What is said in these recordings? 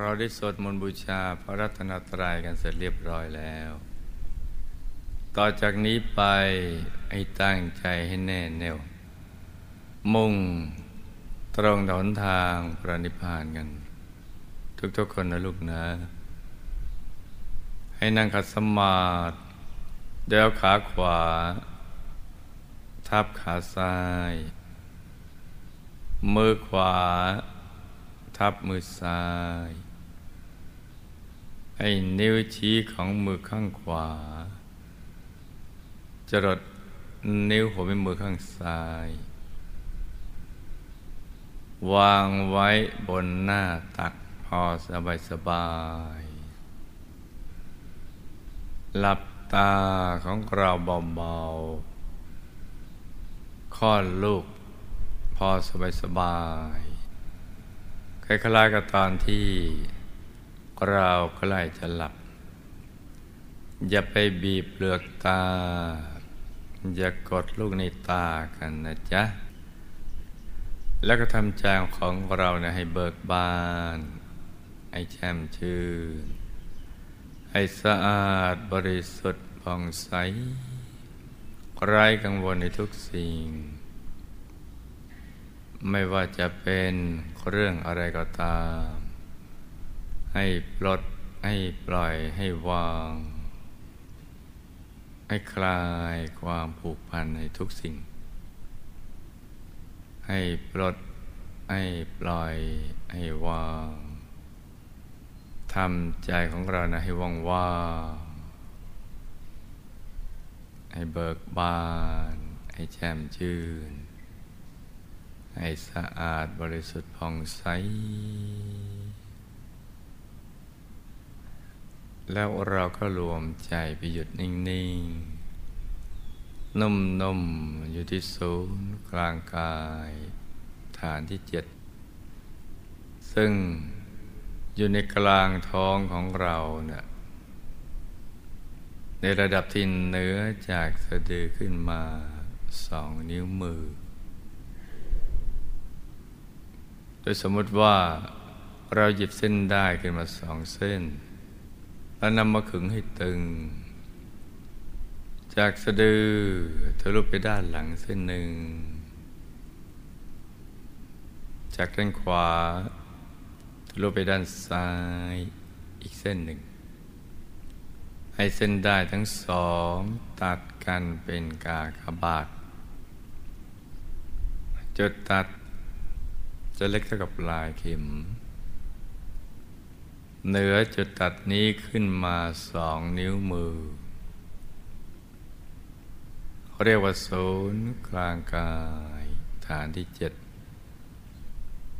เราได้สวดมนต์บูชาพระรัตนตรัยกันเสร็จเรียบร้อยแล้ว ต่อจากนี้ไปให้ตั้งใจให้แน่แน่ว มุ่งตรงหนทางพระนิพพานกัน ทุกๆคนนะลูกนะ ให้นั่งขัดสมาธิเดี๋ยวขาขวา ทับขาซ้าย มือขวา ทับมือซ้าย ให้นิ้วชี้ของมือข้างขวา จรดนิ้วหัวแม่มือข้างซ้าย วางไว้บนหน้าตักพอสบายสบาย หลับตาของเราเบาๆคลอดลูกพอสบายสบายคล้ายๆกับตอนที่ เราใกล้จะหลับ อย่าไปบีบเปลือกตา อย่ากดลูกในตากันนะจ๊ะ แล้วก็ทำใจของเราเนี่ยให้เบิกบาน ให้แช่มชื่น ให้สะอาดบริสุทธิ์ผ่องใสไร้กังวลในทุกสิ่ง ไม่ว่าจะเป็นเรื่องอะไรก็ตาม ให้ปลดให้ปล่อยให้วาง ให้คลายความผูกพันในทุกสิ่ง ให้ปลดให้ปล่อยให้วางทำใจของเรานะให้ว่างว่างให้เบิกบาน ให้แจ่มชื่น ให้สะอาดบริสุทธิ์ผ่องใส แล้วเราก็รวมใจไปหยุดนิ่งๆ นุ่มๆ อยู่ที่ศูนย์กลางกาย ฐานที่เจ็ด ซึ่งอยู่ในกลางท้องของเราเนะ่ยในระดับที่เหนือจากสะดือขึ้นมาสองนิ้วมือ โดยสมมติว่าเราหยิบเส้นได้ขึ้นมาสองเส้น แล้วนำมาขึงให้ตึง จากสะดือทะลุไปด้านหลังเส้นหนึ่ง จากด้านขวาทะลุไปด้านซ้ายอีกเส้นหนึ่ง ให้เส้นได้ทั้งสองตัดกันเป็นกากบาท จุดตัดจะเล็กเท่ากับลายเข็ม เหนือจุดตัดนี้ขึ้นมาสองนิ้วมือ เรียกว่าศูนย์กลางกายฐานที่เจ็ด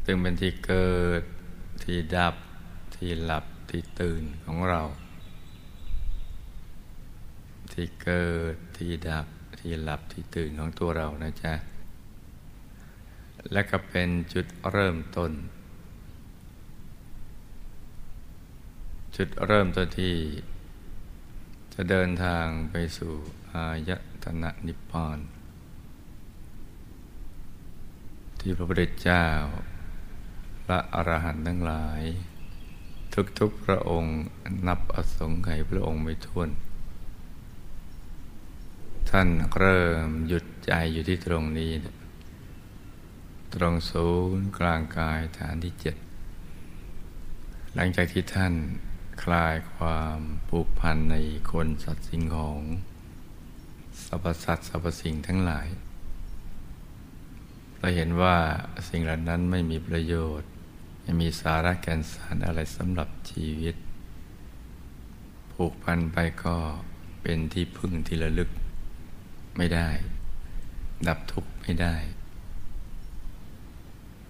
ซึ่งเป็นที่เกิดที่ดับที่หลับที่ตื่นของเรา ที่เกิดที่ดับที่หลับที่ตื่นของตัวเรานะจ๊ะและก็เป็นจุดเริ่มต้น จุดเริ่มต้นที่ จะเดินทางไปสู่อายตนะนิพพานที่พระพุทธเจ้าพระอรหันต์ทั้งหลาย ทุกๆพระองค์นับอสงไขยพระองค์ไม่ท้วน ท่านเริ่มหยุดใจอยู่ที่ตรงนี้ ตรงศูนย์กลางกายฐานที่เจ็ดหลังจากที่ท่าน คลายความผูกพันในคนสัตว์สิ่งของสรรพสัตว์สรรพสิ่งทั้งหลายเราเห็นว่าสิ่งเหล่านั้นไม่มีประโยชน์ไม่มีสาระแก่นสารอะไรสำหรับชีวิต ผูกพันไปก็เป็นที่พึ่งที่ระลึกไม่ได้ ดับทุกข์ไม่ได้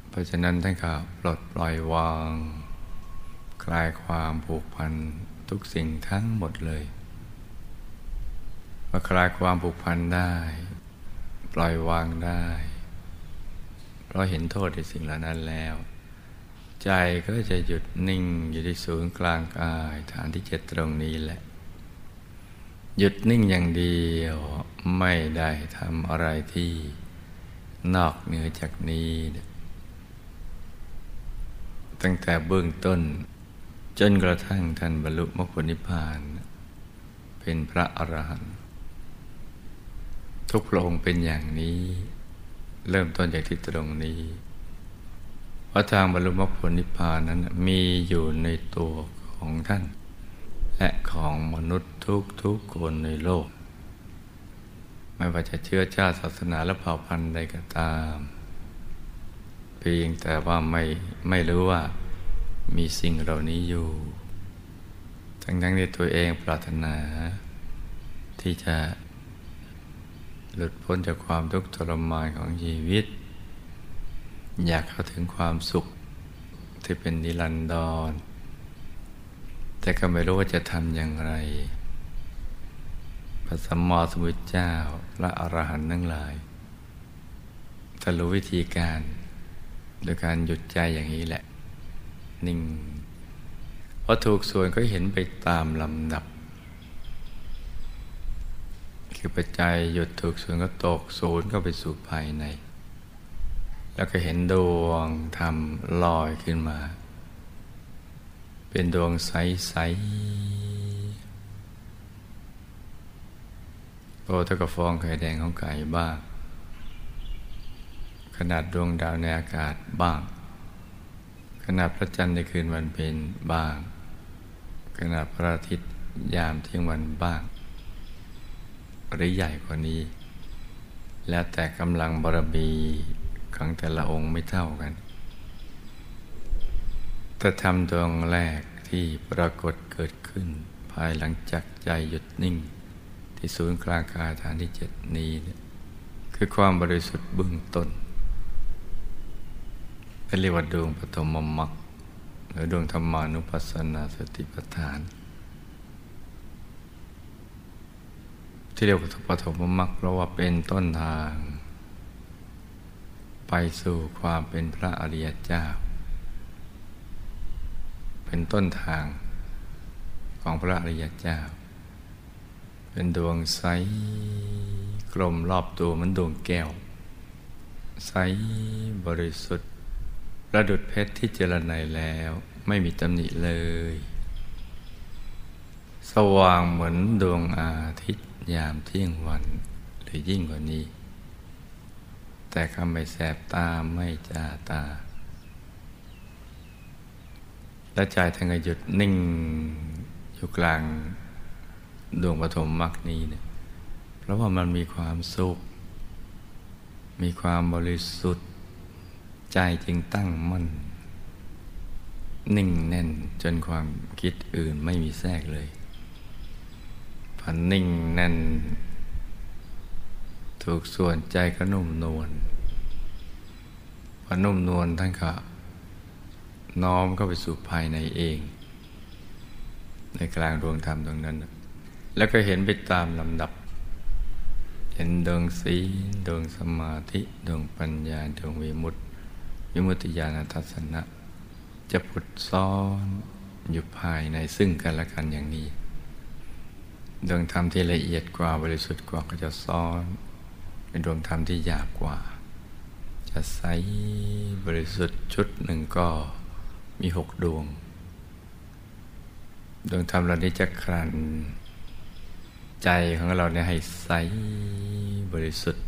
เพราะฉะนั้นท่านก็ปลดปล่อยวาง ลายความผูกพันทุกสิ่งทั้งหมดเลยพอคลายความผูกพันได้ ปล่อยวางได้ เพราะเห็นโทษในสิ่งเหล่านั้นแล้ว ใจก็จะหยุดนิ่งอยู่ที่ศูนย์กลางกายฐานที่เจ็ดตรงนี้แหละ หยุดนิ่งอย่างเดียวไม่ได้ทำอะไรที่นอกเหนือจากนี้ ตั้งแต่เบื้องต้น จนกระทั่งท่านบรรลุมรรคผลนิพพาน เป็นพระอรหันต์ทุกพระองค์เป็นอย่างนี้ เริ่มต้นจากที่ตรงนี้เพราะทางบรรลุมรรคผลนิพพานนั้นมีอยู่ในตัวของท่าน และของมนุษย์ทุกทุกคนในโลก ไม่ว่าจะเชื้อชาติศาสนาและเผ่าพันธุ์ใดก็ตาม เพียงแต่ว่าไม่ไม่รู้ว่า มีสิ่งเหล่านี้อยู่ ทั้งทั้งในตัวเองปรารถนา ที่จะหลุดพ้นจากความทุกข์ทรมานของชีวิต อยากเข้าถึงความสุขที่เป็นนิรันดร แต่ก็ไม่รู้ว่าจะทำอย่างไร พระสัมมาสัมพุทธเจ้าและอรหันต์ทั้งหลายถ้ารู้วิธีการ โดยการหยุดใจอย่างนี้แหละ นิ่งพอถูกส่วนก็เห็นไปตามลำดับ คือปัจจัยหยุดถูกส่วนก็ตกศูนย์ก็ไปสู่ภายใน แล้วก็เห็นดวงทำลอยขึ้นมา เป็นดวงใส ๆ โตเท่ากับฟองไข่แดงของไก่บ้าง ขนาดดวงดาวในอากาศบ้าง ขนาดพระจันทร์ในคืนวันเพ็ญบ้างขนาดพระอาทิตย์ยามเที่ยงวันบ้าง หรือใหญ่กว่านี้ แล้วแต่กำลังบารมีของแต่ละองค์ไม่เท่ากันแต่ทำดวงแรกที่ปรากฏเกิดขึ้น ภายหลังจากใจหยุดนิ่ง ที่ศูนย์กลางกายฐานที่เจ็ดนี้ คือความบริสุทธิ์เบื้องต้น เรียกว่าดวงปฐมมรรคหรือดวงธรรมานุปัสสนาสติปัฏฐาน ที่เรียกว่าปฐมมรรคเพราะว่าเป็นต้นทาง ไปสู่ความเป็นพระอริยเจ้า เป็นต้นทางของพระอริยเจ้า เป็นดวงใสกลมรอบตัวเหมันดวงแก้ว ใสบริสุทธิ์ ประดุดเพชรที่เจรไนแล้วไม่มีตำหนิเลย สว่างเหมือนดวงอาทิตย์ยามเที่ยงวัน หรือยิ่งกว่านี้ แต่ก็ไม่แสบตาไม่จ้าตา และใจทั้งหยุดนิ่งอยู่กลางดวงปฐมมรรคนี้เนี่ยเพราะว่ามันมีความสุข มีความบริสุทธิ์ ใจจึงตั้งมั่น นิ่งแน่นจนความคิดอื่นไม่มีแทรกเลยพอนิ่งแน่น ถูกส่วนใจก็นุ่มนวลพอนุ่มนวลท่านก็น้อมเข้าไปสู่ภายในเอง ในกลางดวงธรรมตรงนั้น แล้วก็เห็นไปตามลำดับ เห็นดวงสีดวงสมาธิดวงปัญญาดวงวิมุตติ วิมุตติญาณทัศนะ จะผุดซ้อนอยู่ภายในซึ่งกันและกันอย่างนี้ดวงธรรมที่ละเอียดกว่าบริสุทธิ์กว่าก็จะซ้อนเป็นดวงธรรมที่หยาบกว่า จะใสบริสุทธิ์ชุดหนึ่งก็มีหกดวง ดวงธรรมเหล่านี้จะครันใจของเราเนี่ยให้ใสบริสุทธิ์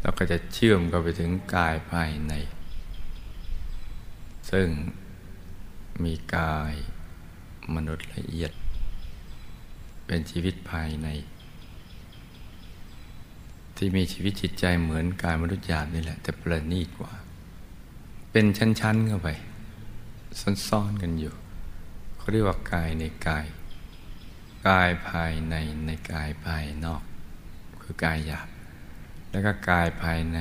แล้วก็จะเชื่อมกันไปถึงกายภายใน ซึ่งมีกายมนุษย์ละเอียด เป็นชีวิตภายใน ที่มีชีวิตจิตใจเหมือนกายมนุษย์หยาบนี่แหละ แต่ประณีตกว่า เป็นชั้นๆเข้าไป ซ่อนๆกันอยู่เขาเรียกว่ากายในกาย กายภายในในกายภายนอก คือกายหยาบแล้วก็กายภายใน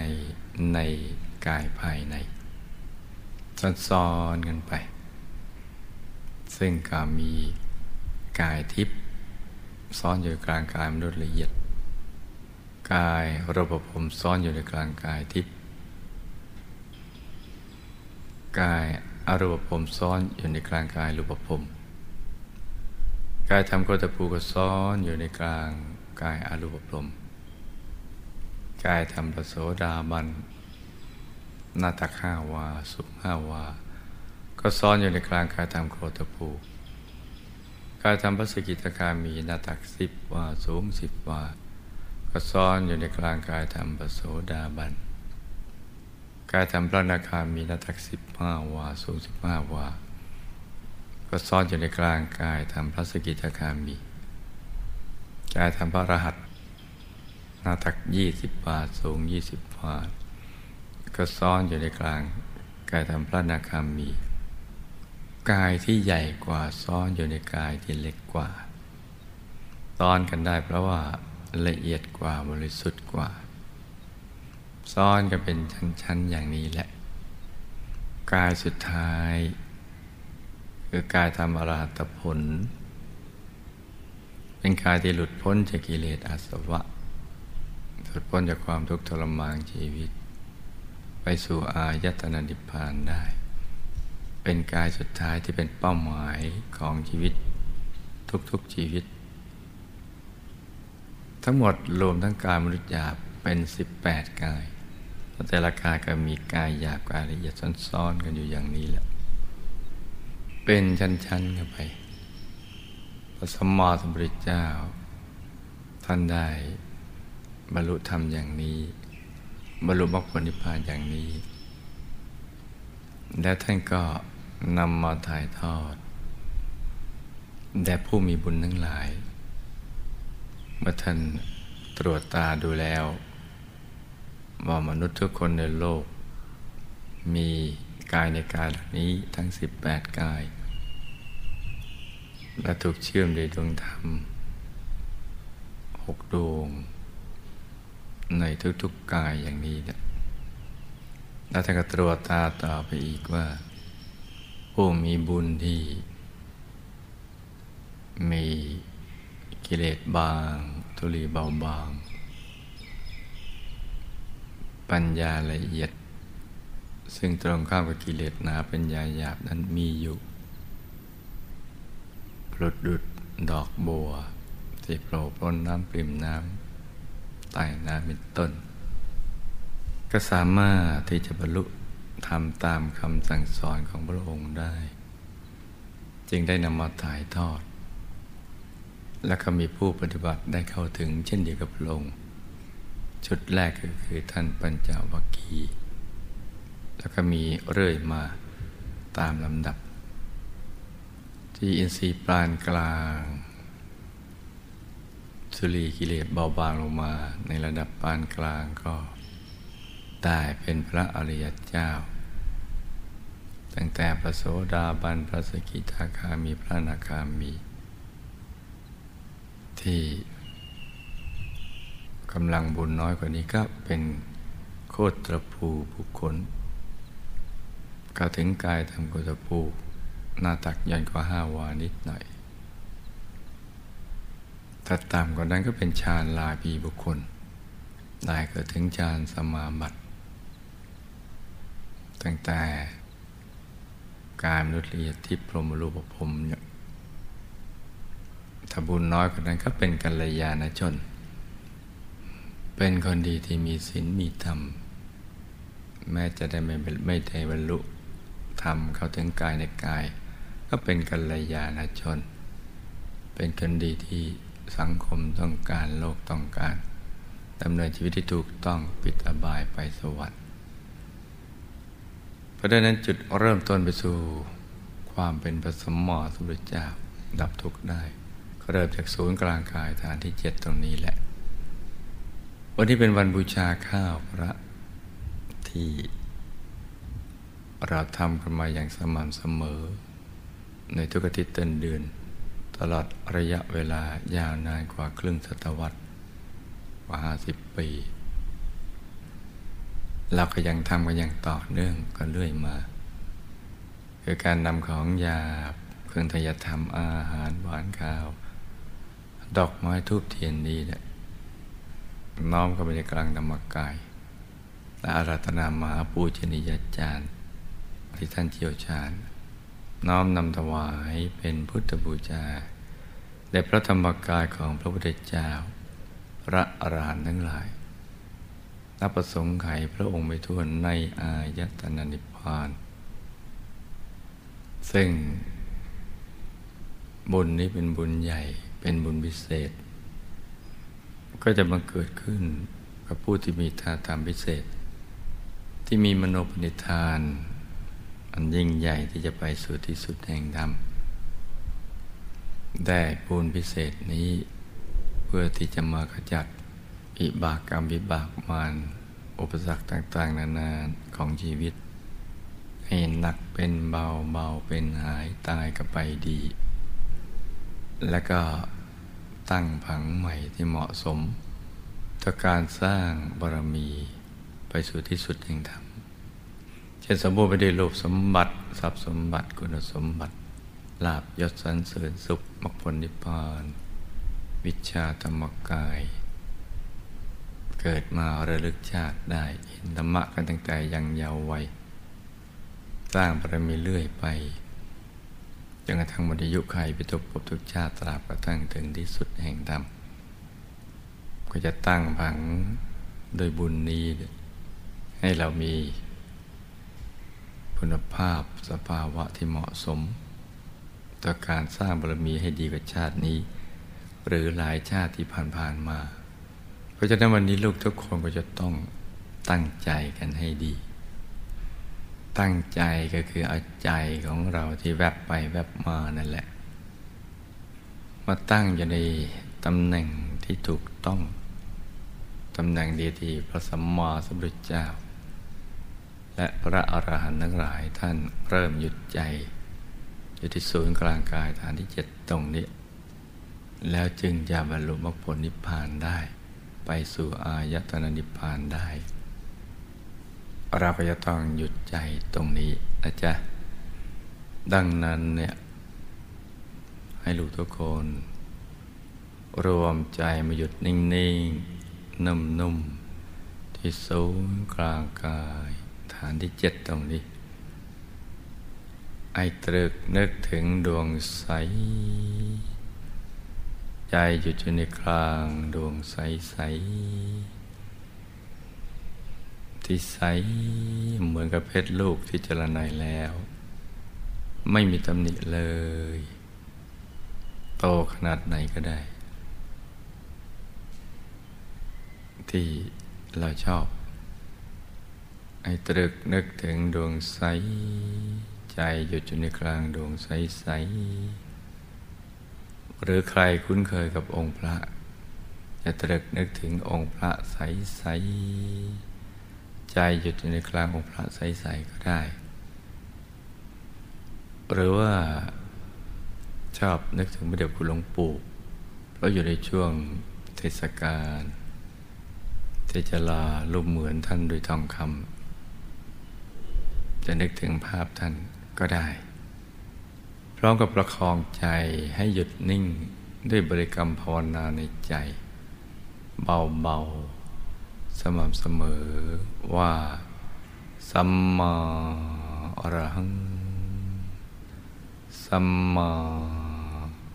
ในกายภายใน ซ้อนๆกันไป ซึ่งก็มีกายทิพย์ซ้อนอยู่กลางกายมนุษย์ละเอียด กายระบบผมซ้อนอยู่ในกลางกายทิพย์กายอรูปผมซ้อนอยู่ในกลางกายรูปผมกายทำโคตภูก็ซ้อนอยู่ในกลางกายอรูปผมกายทำประโสดาบัน หน้าตักห้าวา สุขห้าวา ก็ซ้อนอยู่ในกลางกายทำโคตภูกายทำพระสกิตาคามีหน้าตักสิบวา สูงสิบวา ก็ซ้อนอยู่ในกลางกายธรรมปโสดาบันกายธรรมพระนาคามีหน้าตักสิบห้าวา สูงสิบห้าวา ก็ซ้อนอยู่ในกลางกายธรรมพระสกิทาคามีกายธรรมพระรหัสหน้าตักยี่สิบบาสูงยี่สิบบา ก็ซ้อนอยู่ในกลางกายธรรมพระนาคามี กายที่ใหญ่กว่าซ้อนอยู่ในกายที่เล็กกว่าซ้อนกันได้เพราะว่าละเอียดกว่าบริสุทธิ์กว่า ซ้อนกันเป็นชั้นๆอย่างนี้แหละ กายสุดท้าย คือกายทำอรหัตผล เป็นกายที่หลุดพ้นจากกิเลสอาสวะหลุดพ้นจากความทุกข์ทรมานชีวิต สู่อายตนะนิพพานได้ เป็นกายสุดท้ายที่เป็นเป้าหมายของชีวิตทุกๆชีวิต ทั้งหมดรวมทั้งกายมนุษย์หยาบเป็นสิบแปดกายแต่ละกายก็มีกายหยาบกายละเอียดซ้อนๆกันอยู่อย่างนี้แหละ เป็นชั้นๆกันไป พระสมมาสมพุทธเจ้า ท่านได้บรรลุธรรมอย่างนี้ บรรลุมรรคผลนิพพานอย่างนี้ และท่านก็นำมาถ่ายทอดแด่ผู้มีบุญทั้งหลาย เมื่อท่านตรวจตาดูแล้ว ว่ามนุษย์ทุกคนในโลก มีกายในกายหล่านี้ทั้ง 18 กาย และถูกเชื่อมโดยดวงธรรมหกดวง ในทุกๆกายอย่างนี้เนี่ยแล้วท่านก็ตรวจตาต่อไปอีกว่า ผู้มีบุญที่ มีกิเลสบาง ทุลีเบาบาง ปัญญาละเอียด ซึ่งตรงข้ามกับกิเลสหนาปัญญาหยาบนั้นมีอยู่ปลุดดุดดอกบัวที่โผล่พ้นน้ำปริมน้ำ ใต้น้ำเป็นต้น ก็สามารถที่จะบรรลุทำตามคำสั่งสอนของพระองค์ได้ จึงได้นำมาถ่ายทอด และก็มีผู้ปฏิบัติได้เข้าถึงเช่นเดียวกับพระองค์ชุดแรกก็คือท่านปัญจวัคคีแล้วก็มีเรื่อยมาตามลำดับ ที่อินทรีย์ปานกลาง สุรีกิเลสเบาบางลงมาในระดับปานกลางก็ได้เป็นพระอริยเจ้า ตั้งแต่พระโสดาบันพระสกิทาคามีพระนาคามี ที่กำลังบุญน้อยกว่านี้ก็เป็นโคตรภูบุคคลก็ถึงกายทำโคตรภูหน้าตักยันกว่าห้าวานิดหน่อย ถ้าต่ำกว่านั้นก็เป็นฌานลาภีบุคคล ได้ก็ถึงฌานสมาบัติตั้งแต่การมนุษย์ละเอียดที่พรหมรูปภพเนี่ยถ้าบุญน้อยกว่านั้นก็เป็นกัลยาณชน เป็นคนดีที่มีศีลมีธรรม แม้จะได้ไม่ไม่ได้บรรลุธรรมเข้าถึงกายในกาย ก็เป็นกัลยาณชน เป็นคนดีที่ สังคมต้องการโลกต้องการดำเนินชีวิตที่ถูกต้องปิดอบายไปสวรรค์เพราะฉะนั้นจุดเริ่มต้นไปสู่ความเป็นพระสมมอสุรเจ้าดับทุกข์ได้เริ่มจากศูนย์กลางกายฐานที่เจ็ดตรงนี้แหละ วันนี้เป็นวันบูชาข้าวพระที่เราทำกันมาอย่างสม่ำเสมอ ในทุกอาทิตย์ต้นเดือน ตลอดระยะเวลายาวนานกว่าครึ่งศตวรรษกว่าห้าสิบปี เราก็ยังทำกันอย่างต่อเนื่องกันเรื่อยมา คือการนำของยาเครื่องทยธรรมอาหารหวานข้าว ดอกไม้ทูบเทียนนี้เนี่ยน้อมเข้าไปในกลางธรรมกายและอาราธนามาปูชนียาจารย์ที่ท่านเชียวชาญ น้อมนำถวายเป็นพุทธบูชาแด่พระธรรมกายของพระพุทธเจ้า พระอรหันต์ทั้งหลายนับประสงค์ไขพระองค์ไปทั่วในอายตนะนิพพาน ซึ่ง บุญนี้เป็นบุญใหญ่เป็นบุญพิเศษ ก็จะมาเกิดขึ้นกับผู้ที่มีท่าทางพิเศษ ที่มีมโนปณิธาน อันยิ่งใหญ่ที่จะไปสู่ที่สุดแห่งธรรม ได้บุญพิเศษนี้ เพื่อที่จะมาขจัดอิบากกรรมวิบากมารอุปสรรคต่างๆ นานาของชีวิต ให้หนักเป็นเบาเบาเป็นหายตายก็ไปดี แล้วก็ตั้งผังใหม่ที่เหมาะสมต่อการสร้างบารมีไปสู่ที่สุดแห่งธรรม ช่นสมบูรณ์ไปด้วยรูปสมบัติทรัพย์สมบัติคุณสมบัติลาบยศสันเสริญสุขมรรคผลนิพพาน วิชาธรรมกาย เกิดมาระลึกชาติได้เห็นธรรมะกันตั้งแต่ยังเยาว์วัยสร้างบารมีเรื่อยไปจนกระทั่งหมรดยุไขไปทุกภพทุกชาติตราบกระทั่งถึงที่สุดแห่งธรรมก็จะตั้งผังโดยบุญนี้ให้เรามี คุณภาพสภาวะที่เหมาะสม ต่อการสร้างบารมีให้ดีกว่าชาตินี้ หรือหลายชาติที่ผ่านๆมา เพราะฉะนั้นวันนี้ลูกทุกคนก็จะต้องตั้งใจกันให้ดี ตั้งใจก็คือเอาใจของเราที่แวบไปแวบมานั่นแหละ มาตั้งอยู่ในตำแหน่งที่ถูกต้อง ตำแหน่งดีที่พระสัมมาสัมพุทธเจ้า และพระอรหันต์ทั้งหลายท่านเริ่มหยุดใจอยู่ที่ศูนย์กลางกายฐานที่เจ็ดตรงนี้ แล้วจึงจะบรรลุมรรคผลนิพพานได้ ไปสู่อายตนะนิพพานได้ เราก็จะต้องหยุดใจตรงนี้นะจ๊ะ ดังนั้นเนี่ย ให้ลูกทุกคน รวมใจมาหยุดนิ่ง ๆ นุ่ม ๆ ที่ศูนย์กลางกาย ฐานที่เจ็ดตรงนี้ ไอตรึกนึกถึงดวงใส ใจหยุดอยู่ในกลางดวงใสใสที่ใสเหมือนกับเพชรลูกที่เจรไนแล้ว ไม่มีตำหนิเลย โตขนาดไหนก็ได้ ที่เราชอบ ไอ้ตรึกนึกถึงดวงใส ใจหยุดอยู่ในกลางดวงใสใสหรือใครคุ้นเคยกับองค์พระ จะตรึกนึกถึงองค์พระใสใสใจหยุดอยู่ในกลางองค์พระใสใสก็ได้ หรือว่าชอบนึกถึงพระเดชคุณหลวงปู่เพราะอยู่ในช่วงเทศกาลที่จะลารูปเหมือนท่านด้วยทองคำ จะนึกถึงภาพท่านก็ได้ พร้อมกับประคองใจให้หยุดนิ่งด้วยบริกรรมภาวนาในใจ เบาๆ สม่ำเสมอว่าสัมมาอรหัง สัมมา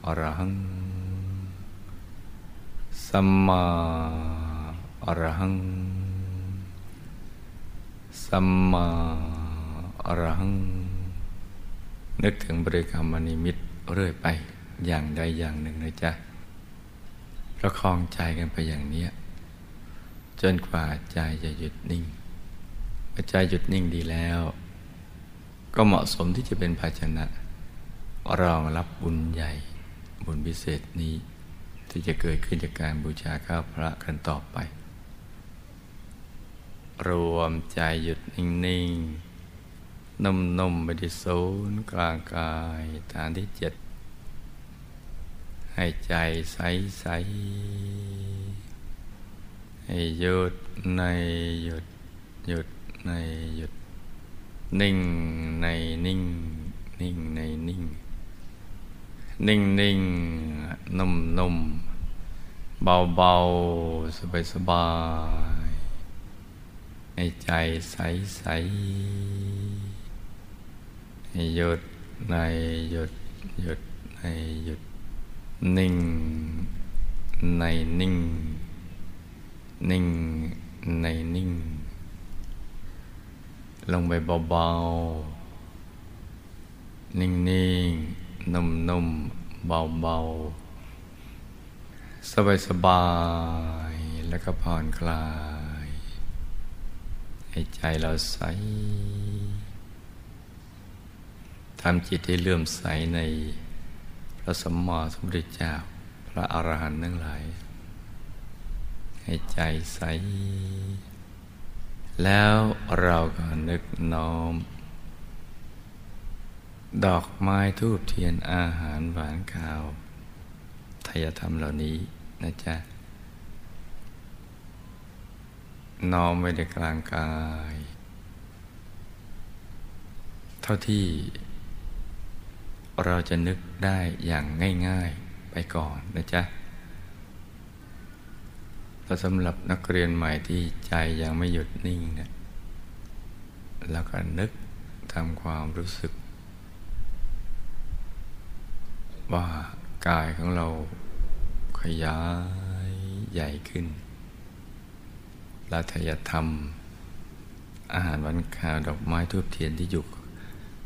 อรหัง สัมมาอรหัง สัมมา อรหัง นึกถึงบริกรรมมณิมิตเรื่อยไปอย่างใดอย่างหนึ่งนะจ๊ะประคองใจกันไปอย่างนี้จนกว่าใจจะหยุดนิ่งเมื่อใจหยุดนิ่งดีแล้ว ก็เหมาะสมที่จะเป็นภาชนะรองรับบุญใหญ่ บุญพิเศษนี้ที่จะเกิดขึ้นจากการบูชาข้าพระกันต่อไป รวมใจหยุดนิ่ง ๆ นุ่มๆไปที่ศูนย์กลางกายฐานที่เจ็ดให้ใจใสๆให้หยุดในหยุดหยุดในหยุด นิ่งในนิ่ง นิ่งในนิ่ง นิ่งนิ่งนุ่มนุ่มเบาเบาสบายสบาย ให้ใจใสใส หยุดในหยุดหยุดในหยุด นิ่ง ในนิ่ง นิ่ง ในนิ่ง ลงไปเบาๆ นิ่งๆ นุ่มๆ เบาๆ สบายๆ แล้วก็ผ่อนคลาย ให้ใจเราใส ทำจิตให้เลื่อมใสในพระสมมาสมุทรเจ้า พระอรหันต์ทั้งหลาย ให้ใจใส แล้วเราก็นึกน้อม ดอกไม้ทูบเทียนอาหารหวานข้าวทายธรรมเหล่านี้นะจ๊ะ น้อมไว้ในกลางกาย เท่าที่ เราจะนึกได้อย่างง่ายๆไปก่อนนะจ๊ะแต่สำหรับนักเรียนใหม่ที่ใจยังไม่หยุดนิ่งเนะี่ยแล้วก็นึกทำความรู้สึก ว่ากายของเราขยายใหญ่ขึ้นและทยธรรม อาหารวันข้าวดอกไม้ทูบเทียนที่อยู่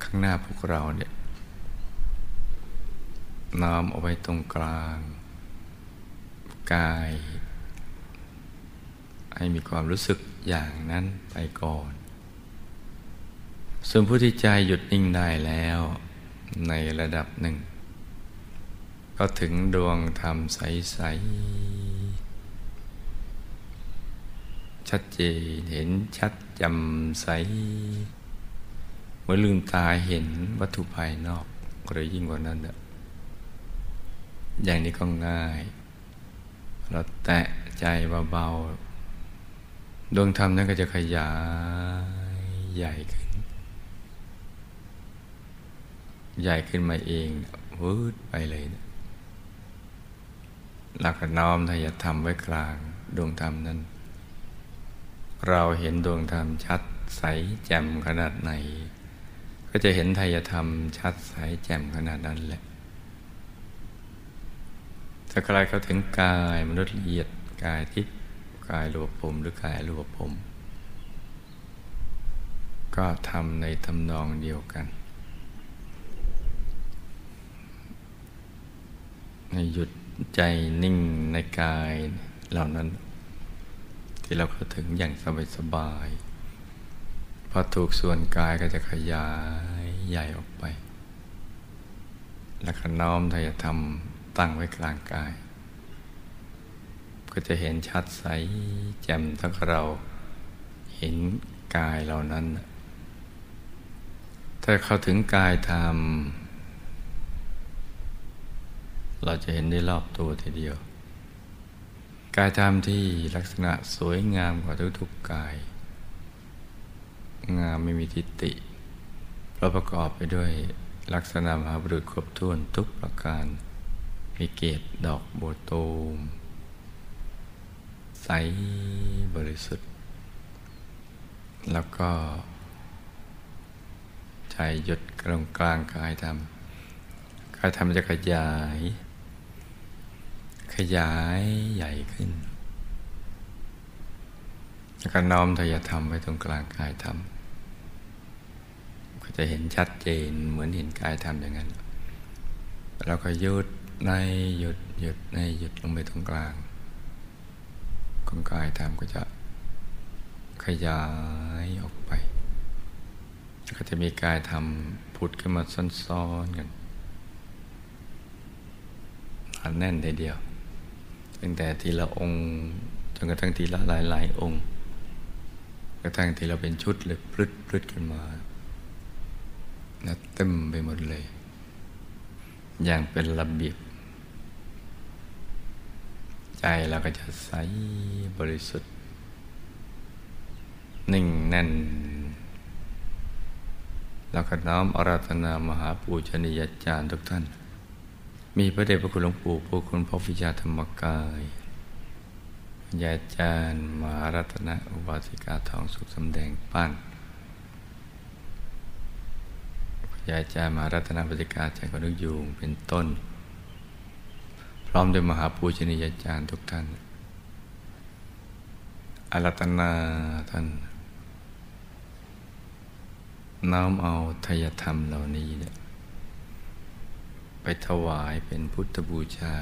ข้างหน้าพวกเราเนี่ย น้อมเอาไว้ตรงกลาง กาย ให้มีความรู้สึกอย่างนั้นไปก่อน ส่วนผู้ที่ใจหยุดนิ่งได้แล้วในระดับหนึ่ง ก็ถึงดวงธรรมใส ๆ ชัดเจนเห็นชัดจำใสเมื่อลืมตาเห็นวัตถุภายนอกหรือยิ่งกว่านั้นอ อย่างนี้ก็ง่าย เราแตะใจเบาๆ ดวงธรรมนั้นก็จะขยายใหญ่ขึ้น ใหญ่ขึ้นมาเองวืดไปเลยนะหลักน้อมทายธรรมไว้กลางดวงธรรมนั้น เราเห็นดวงธรรมชัดใสแจ่มขนาดไหน ก็จะเห็นทายธรรมชัดใสแจ่มขนาดนั้นแหละ ถ้าใครเข้าถึงกายมนุษย์ละเอียดกายทิพย์กายรูปผมหรือกายรูปผม ก็ทำในทำนองเดียวกัน ให้หยุดใจนิ่งในกายเหล่านั้น ที่เราเข้าถึงอย่างสบายๆพอถูกส่วนกายก็จะขยายใหญ่ออกไป แล้วก็น้อมทายธรรม ตั้งไว้กลางกาย ก็จะเห็นชัดใสแจ่มทั้งเราเห็นกายเหล่านั้น ถ้าเข้าถึงกายธรรม เราจะเห็นได้รอบตัวทีเดียว กายธรรมที่ลักษณะสวยงามกว่าทุกๆกาย งามไม่มีทิฏฐิเพราะประกอบไปด้วยลักษณะมหาบุรุษครบถ้วนทุกประการ มีเกตดอกโบตูม ใสบริสุทธิ์ แล้วก็ใจหยุดกลางกลางกายธรรมกายธรรมจะขยาย ขยายใหญ่ขึ้นแล้วก็น้อมทยธรรมไว้ตรงกลางกายธรรม ก็จะเห็นชัดเจนเหมือนเห็นกายธรรมอย่างนั้น แล้วก็ยุด ในหยุดหยุดในหยุดลงไปตรงกลางของกายธรรมก็จะขยายออกไป ก็จะมีกายธรรมพุดขึ้นมาซ้อนๆกันอันแน่นทีเดียว ตั้งแต่ทีละองค์จนกระทั่งทีละหลายหลายองค์กระทั่งทีเราเป็นชุดเลยพลึดพลึดขึ้นมานะเต็มไปหมดเลย อย่างเป็นระเบียบ ใจเราก็จะใสบริสุทธิ์นิ่งแน่น แล้วก็น้อมอาราธนามหาปูชนียาจารย์ทุกท่าน มีพระเดชพระคุณหลวงปู่ผู้คุณพ่อวิชาธรรมกายยาจารย์มหารัตนอุบาสิกาทองสุขสำแดงปั้นยาจารย์มหารัตนอุบาสิกาใจกนุยูงเป็นต้น พร้อมด้วยมหาปูชนียาจารย์ทุกท่าน อารัตนาท่าน น้อมเอาทยธรรมเหล่านี้เนี่ยไปถวายเป็นพุทธบูชา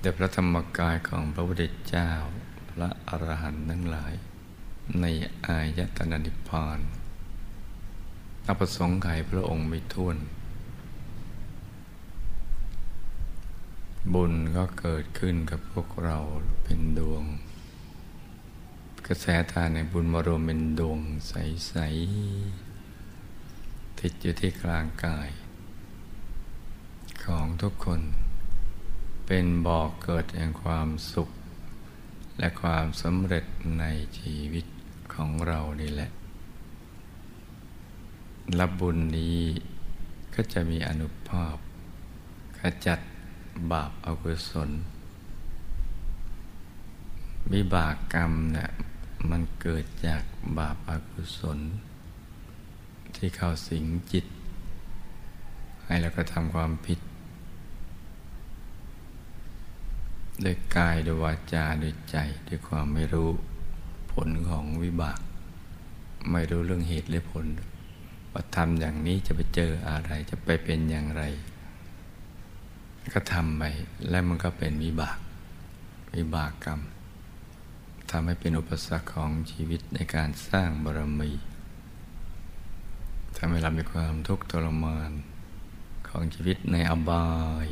แด่พระธรรมกายของพระพุทธเจ้า พระอรหันต์ทั้งหลาย ในอายตนะนิพพานอัประสงค์ไขพระองค์ไม่ท้วน บุญก็เกิดขึ้นกับพวกเราเป็นดวง กระแสทานในบุญมารวมเป็นดวงใส ๆ ติดอยู่ที่กลางกาย ของทุกคน เป็นบ่อกเกิดแห่งความสุข และความสำเร็จในชีวิตของเรานี่แหละ รับบุญนี้ก็จะมีอนุภาพขจัด บาปอากุศลวิบากกรรมเนี่ยมันเกิดจากบาปอากุศล ที่เข้าสิงจิต ให้เราก็ทำความผิดด้วยกายด้วยวาจาด้วยใจด้วยความไม่รู้ผลของวิบาก ไม่รู้เรื่องเหตุและผลว่าทำอย่างนี้จะไปเจออะไรจะไปเป็นอย่างไร ก็ทำไปแล้วมันก็เป็นวิบาก วิบากกรรมทำให้เป็นอุปสรรคของชีวิตในการสร้างบารมีทำให้เรามีความทุกข์ทรมานของชีวิตในอบาย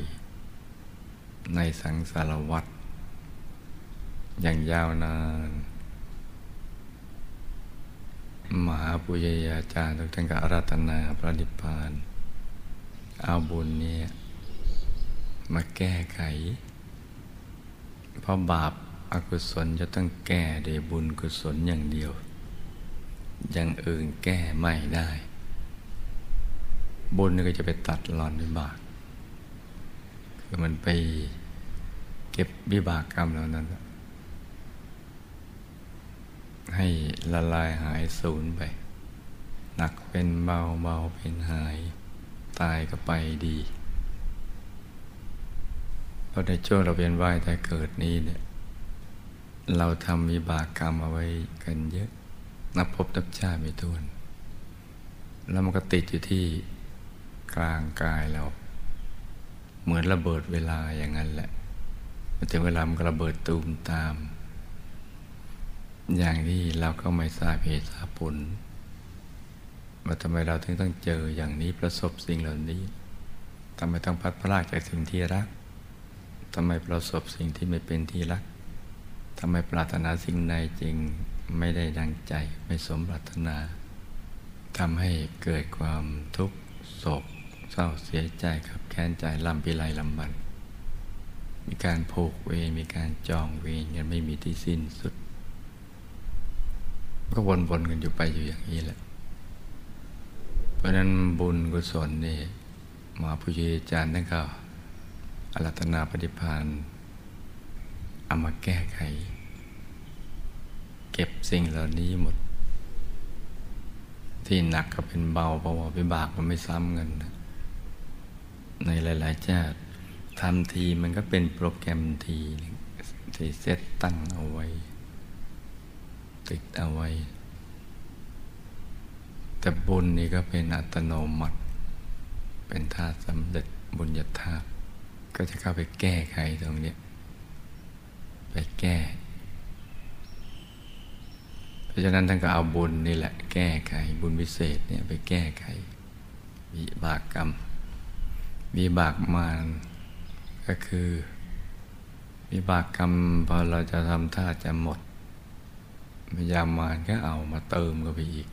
ในสังสารวัฏอย่างยาวนาน มหาปุญญาจารย์ทุกท่านก็อารัตนาพระนิพพาน เอาบุญเนี่ย มาแก้ไข เพราะบาปอากุศลจะต้องแก้ด้วยบุญกุศลอย่างเดียว อย่างอื่นแก้ไม่ได้ บุญก็จะไปตัดหลอนวิบากคือมันไปเก็บวิบากกรรมเหล่านั้น ให้ละลายหายสูญไปหนักเป็นเบาเบาเป็นหาย ตายก็ไปดี เพราะในช่วงเราเวียนว่ายแต่เกิดนี้เนี่ยเราทำมีบากกรรมเอาไว้กันเยอะ นับพบนับชาไม่ท้วน แล้วมันก็ติดอยู่ที่กลางกายเรา เหมือนระเบิดเวลาอย่างนั้นแหละมาถึงเวลามันก็ระเบิดตูมตาม อย่างนี้เราก็ไม่ทราบเหตุทราบผลว่าทำไมเราถึงต้องเจออย่างนี้ประสบสิ่งเหล่านี้ทำไมต้องพัดพลากจากสิ่งที่รัก ทำไมประสบสิ่งที่ไม่เป็นที่รักทำไมปรารถนาสิ่งใดจริงไม่ได้ดังใจไม่สมปรารถนาทำให้เกิดความทุกข์โศกเศร้าเสียใจครับแค้นใจลำพิไรลำบัน มีการผูกเวรมีการจองเวรกันไม่มีที่สิ้นสุด ก็วนๆกันอยู่ไปอยู่อย่างนี้แหละ เพราะนั้นบุญกุศลนี่มาพุทธอาจารย์นั่นก็ อรัตนาปฏิพานเอามาแก้ไข เก็บสิ่งเหล่านี้หมด ที่หนักก็เป็นเบาเพราะว่าวิบากมันไม่ซ้ำกันนะในหลาย ๆ ชาติทำทีมันก็เป็นโปรแกรมทีที่เซตตั้งเอาไว้ ติดเอาไว้ แต่บุญนี่ก็เป็นอัตโนมัติ เป็นธาตุสำเร็จบุญญาธาตุ ก็จะเข้าไปแก้ไขตรงนี้ไปแก้ เพราะฉะนั้นท่านก็เอาบุญนี่แหละ แก้ไขบุญวิเศษเนี่ยไปแก้ไขวิบากกรรมวิบากมารก็คือวิบากกรรมพอเราจะทำท่าจะหมดพยายามมารก็เอามาเติมก็ไปอีก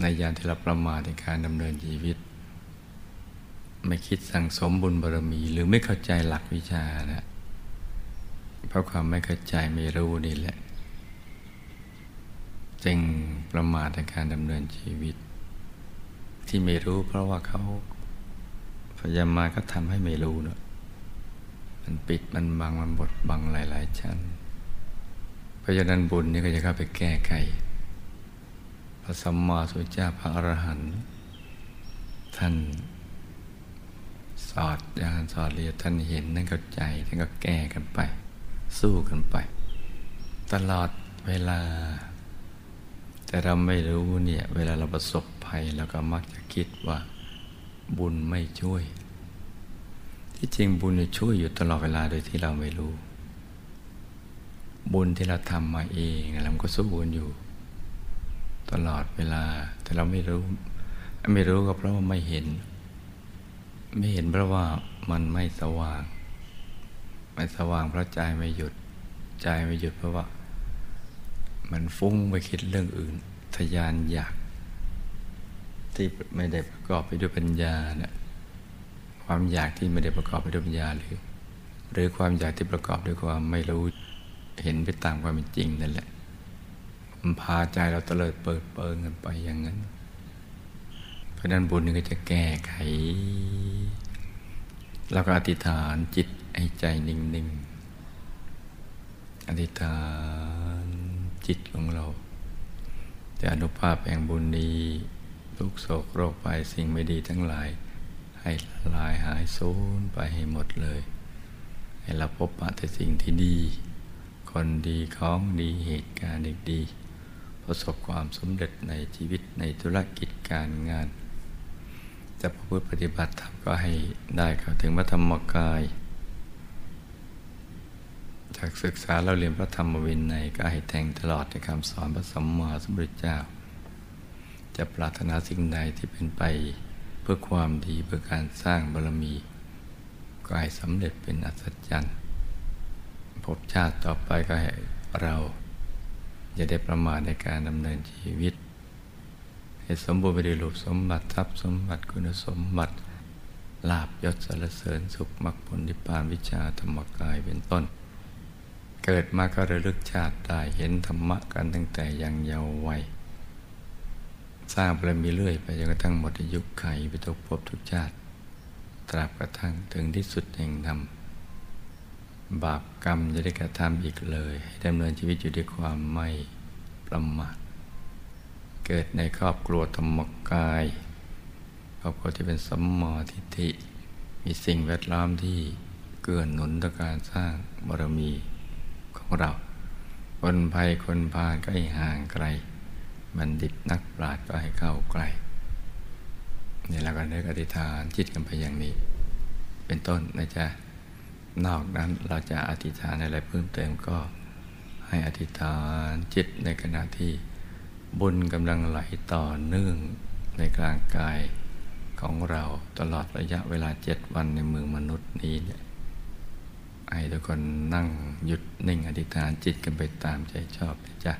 ในยานที่เราประมาทในการดำเนินชีวิต ไม่คิดสั่งสมบุญบารมี หรือไม่เข้าใจหลักวิชานะเพราะความไม่เข้าใจไม่รู้นี่แหละจึงประมาทในการดำเนินชีวิต ที่ไม่รู้เพราะว่าเขาพยายามมาก็ทำให้ไม่รู้เนะมันปิดมันบังมันบดบังหลาย ๆ ชั้น เพราะฉะนั้นบุญนี่ก็จะเข้าไปแก้ไขพระสัมมาสัมพุทธเจ้าพระอรหันต์ท่าน สอดยานสอดเรียท่านเห็นนั่นเข้าใจท่านก็แก้กันไป สู้กันไป ตลอดเวลา แต่เราไม่รู้เนี่ยเวลาเราประสบภัยเราก็มักจะคิดว่า บุญไม่ช่วย ที่จริงบุญช่วยอยู่ตลอดเวลาโดยที่เราไม่รู้ บุญที่เราทำมาเองเราก็สู้บุญอยู่ ตลอดเวลา แต่เราไม่รู้ ไม่รู้ก็เพราะว่าไม่เห็น ไม่เห็นเพราะว่ามันไม่สว่าง ไม่สว่างเพราะใจไม่หยุด ใจไม่หยุดเพราะว่า มันฟุ้งไปคิดเรื่องอื่น ทยานอยาก ที่ไม่ได้ประกอบไปด้วยปัญญาเนี่ยความอยากที่ไม่ได้ประกอบไปด้วยปัญญาหรือ หรือความอยากที่ประกอบด้วยความไม่รู้เห็นไปตามความเป็นจริงนั่นแหละมันพาใจเราตลิดเปิดเปิงกันไปอย่างนั้น ราะนั้นบุญก็จะแก้ไข แล้วก็อธิษฐานจิตให้ใจนิ่งๆ อธิษฐานจิตของเรา จะอนุภาพแห่งบุญนี้ทุกโศกโรคไปสิ่งไม่ดีทั้งหลาย ให้ลายหายสูญไปให้หมดเลย ให้เราพบปะแต่สิ่งที่ดี คนดีของดีเหตุการณ์ดีประสบความสำเร็จในชีวิตในธุรกิจการงาน จะประพฤติปฏิบัติธรรมก็ให้ได้เข้าถึงพระธรรมกาย จากศึกษาเราเรียนพระธรรมวินัยก็ให้แทงตลอดในคำสอนพระสัมมาสัมพุทธเจ้า จะปรารถนาสิ่งใดที่เป็นไปเพื่อความดีเพื่อการสร้างบารมี ก็ให้สำเร็จเป็นอัศจรรย์พบชาติต่อไปก็ให้เราอย่าได้ประมาทในการดำเนินชีวิต ให้สมบูรณ์ไปด้วยรูปสมบัติทรัพย์สมบัติคุณสมบัติลาบยศสรรเสริญสุขมรรคผลนิพพานวิชาธรรมกายเป็นต้น เกิดมาก็ระลึกชาติได้เห็นธรรมะกันตั้งแต่ยังเยาว์วัยสร้างบารมีเรื่อยไปจนกระทั่งหมดอายุไขไปทุกภพทุกชาติ ตราบกระทั่งถึงที่สุดแห่งธรรมบาปกรรมจะได้กระทำอีกเลย ให้ดำเนินชีวิตอยู่ด้วยความไม่ประมาท เกิดในครอบครัวธรรมกาย ครอบครัวที่เป็นสัมมาทิฏฐิ มีสิ่งแวดล้อมที่เกื้อหนุนต่อการสร้างบารมีของเรา คนภัยคนพาลก็ให้ห่างไกล บัณฑิตนักปราชญ์ก็ให้เข้าใกล้นี่เราก็นึกอธิษฐานจิตกันไปอย่างนี้ เป็นต้นนะจ๊ะ นอกนั้นเราจะอธิษฐานอะไรเพิ่มเติมก็ให้อธิษฐานจิตในขณะที่ บุญกำลังไหลต่อเนื่องในกลางกายของเราตลอดระยะเวลาเจ็ดวันในเมืองมนุษย์นี้เนี่ยให้ทุกคนนั่งหยุดนิ่งอธิษฐานจิตกันไปตามใจชอบนะจ๊ะ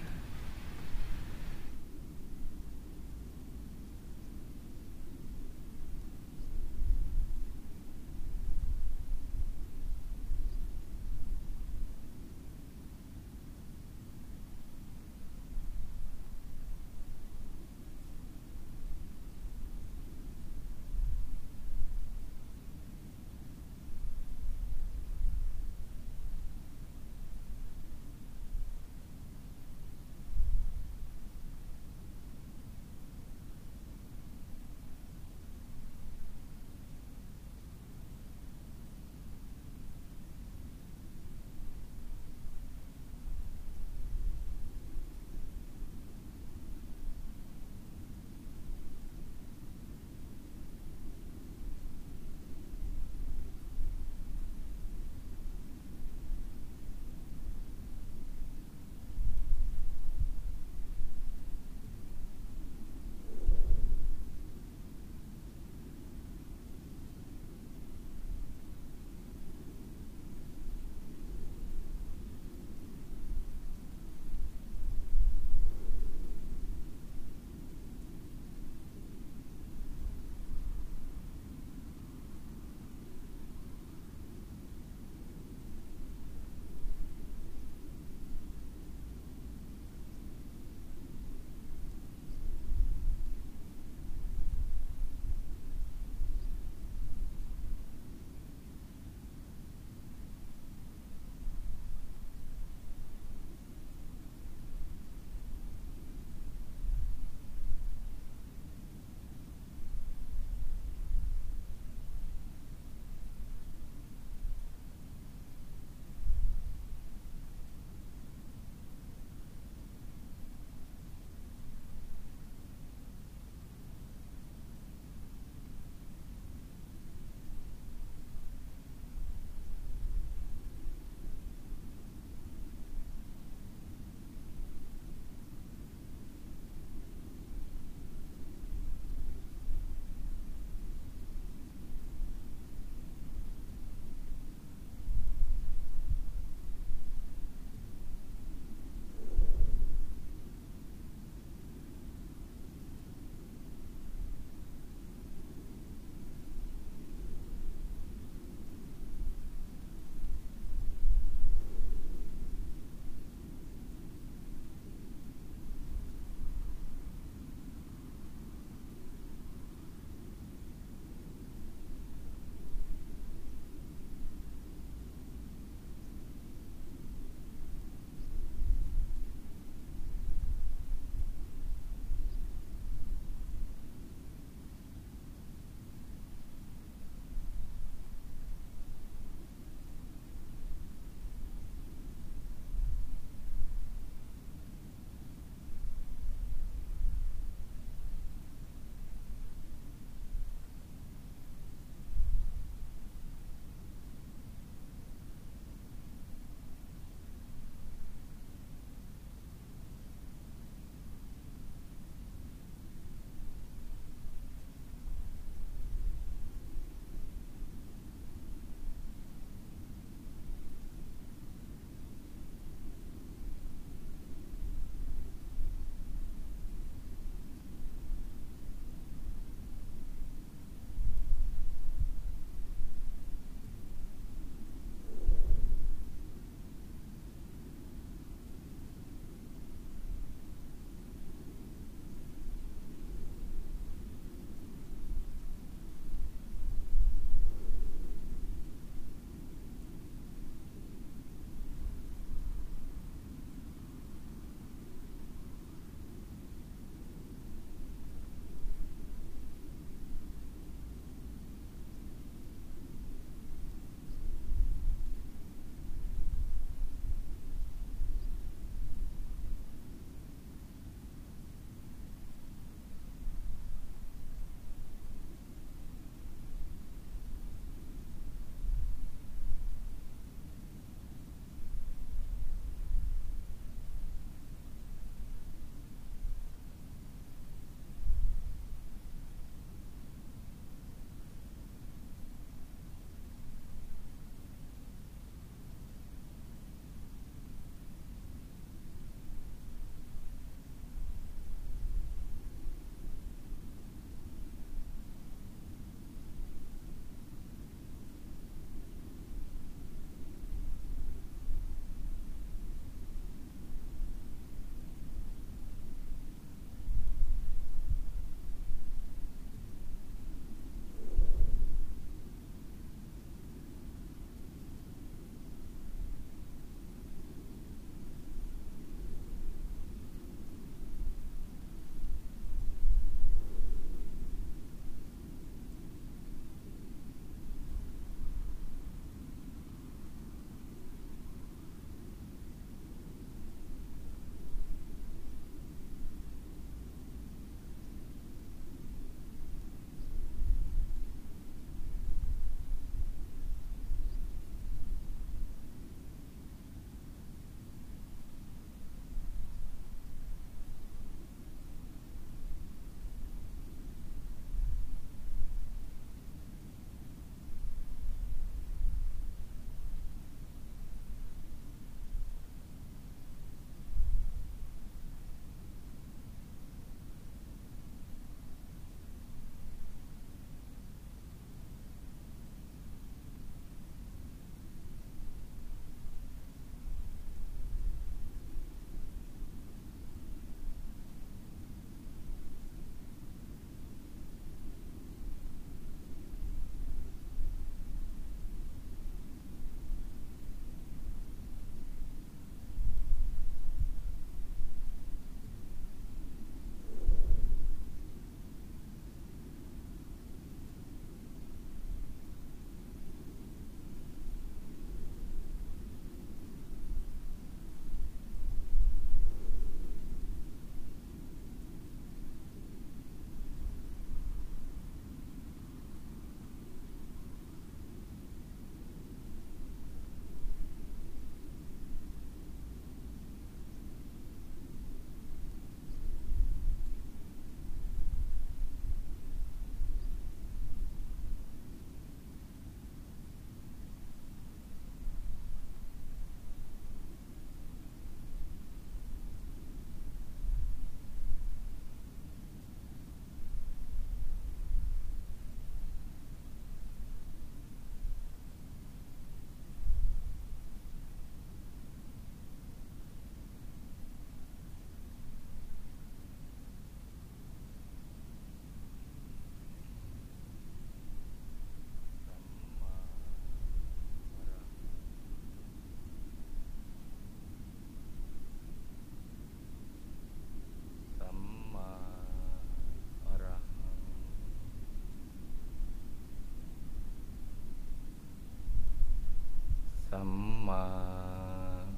สัมมา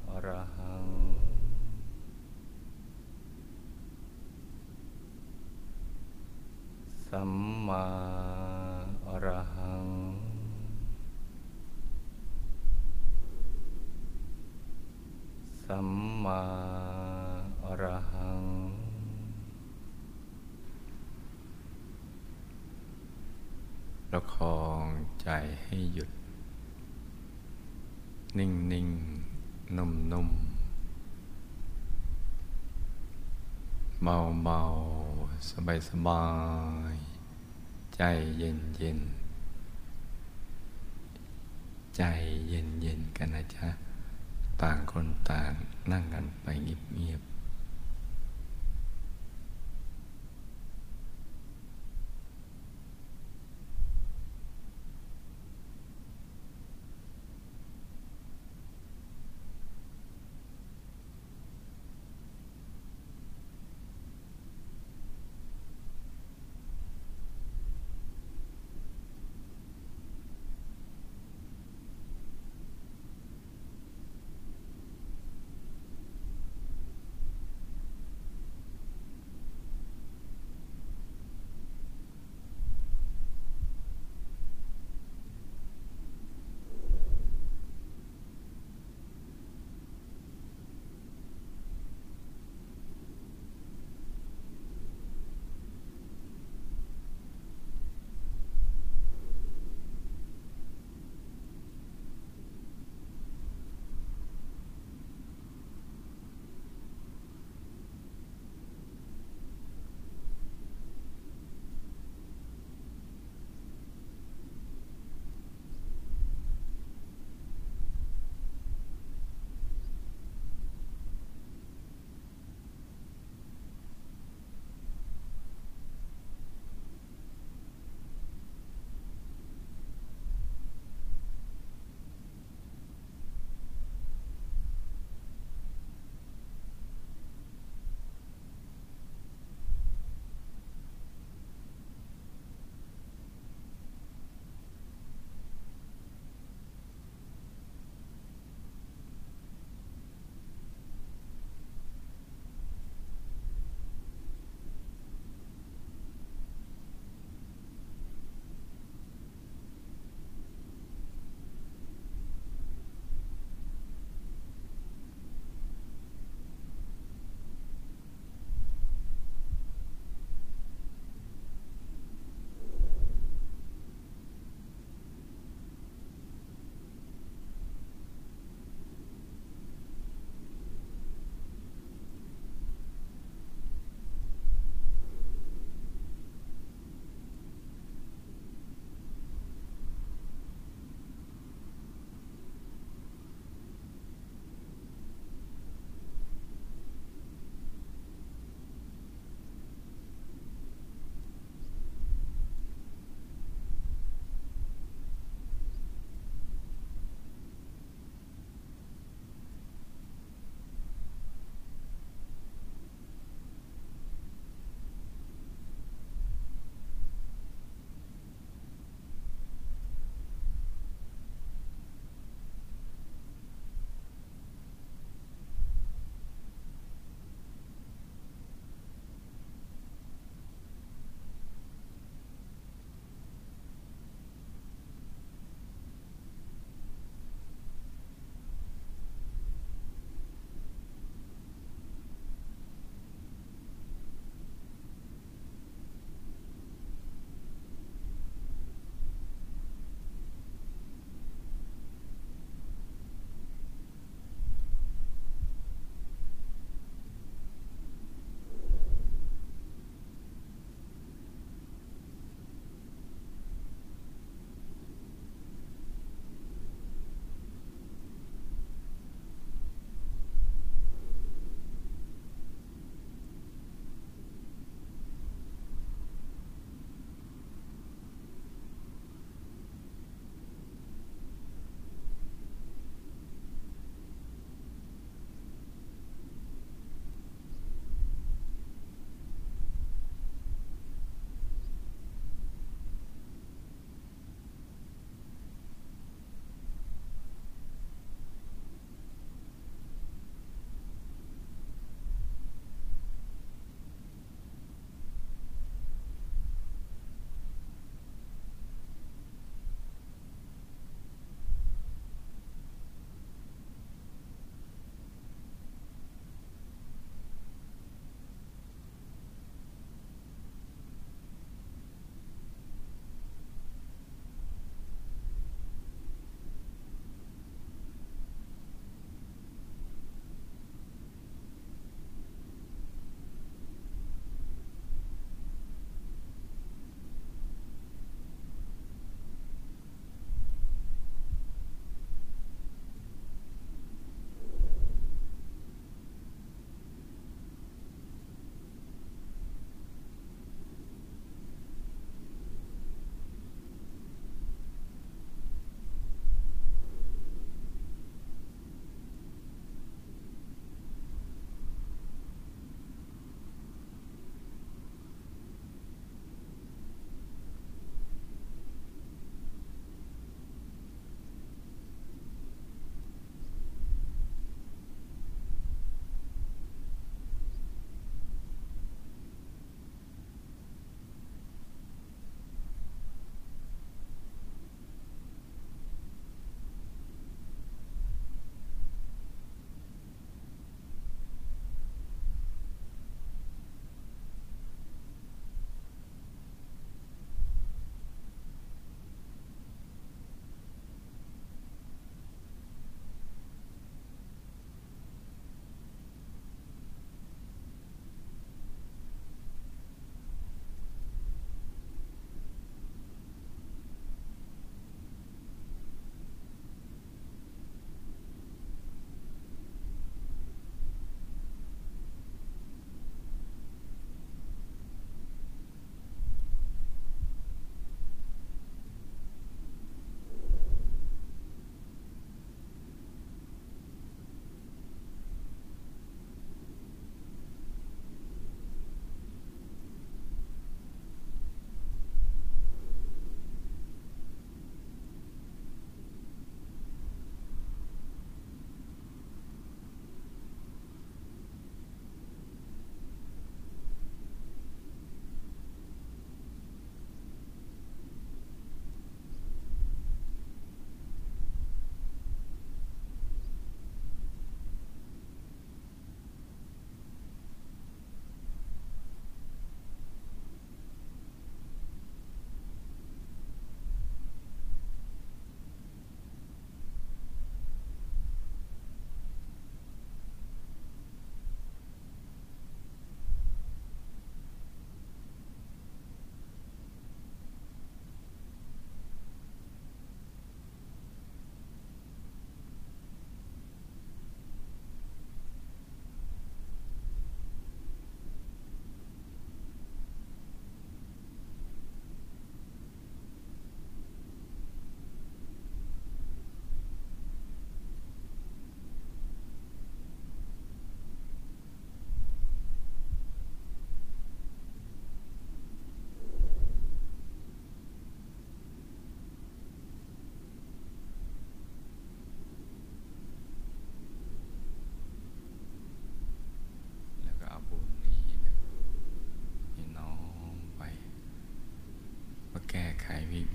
อรหัง สัมมาอรหัง สัมมาอรหัง ประคองใจให้หยุด นิ่งนิ่งนุ่มนุ่มเบาเบาสบายสบาย ใจเย็นเย็น ใจเย็นเย็นกันนะจ๊ะ ต่างคนต่างนั่งกันไปเงียบเงียบ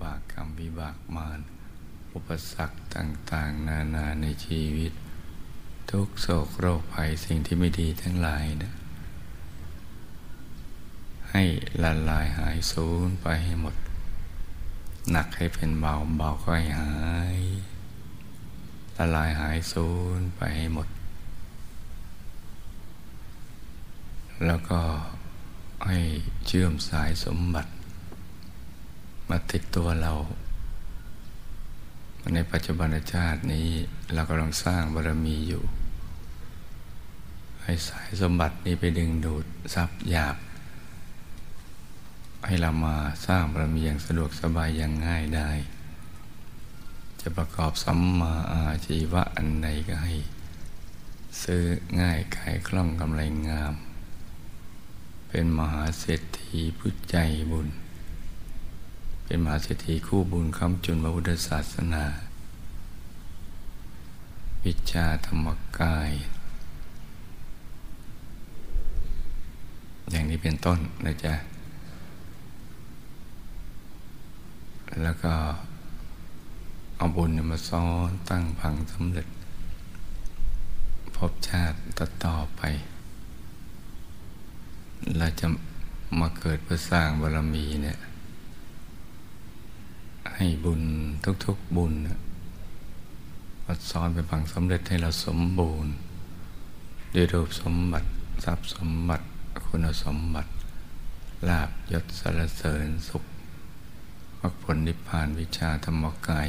บากรรมารอุปสรรคต่าง ๆ นานาในชีวิต ทุกโศกโรคภัยสิ่งที่ไม่ดีทั้งหลายนะให้ละลายหายสูญไปให้หมด หนักให้เป็นเบาเบาก็ให้หายละลายหายสูญไปให้หมด แล้วก็ให้เชื่อมสายสมบัติ มาติดตัวเรา ในปัจจุบันชาตินี้ เรากำลังสร้างบารมีอยู่ ให้สายสมบัตินี้ไปดึงดูดทรัพย์หยาบ ให้เรามาสร้างบารมีอย่างสะดวกสบายอย่างง่ายได้ จะประกอบสัมมาอาชีวะอันใดก็ให้ ซื้อง่ายขายคล่องกำไรงาม เป็นมหาเศรษฐีผู้ใจบุญ เป็นมหาเศรษฐีคู่บุญคำจุนพระพุทธศาสนา วิชาธรรมกาย อย่างนี้เป็นต้นนะจ๊ะ แล้วก็เอาบุญมาซ้อนตั้งพังสำเร็จ พบชาติต่อไป เราจะมาเกิดเพื่อสร้างบารมีเนี่ย ให้บุญทุกๆบุญมาซ้อนไปพังสำเร็จให้เราสมบูรณ์ด้วยรูปสมบัติทรัพย์สมบัติคุณสมบัติลาบยศสารเสริญสุขมรรคผลนิพพานวิชาธรรมกาย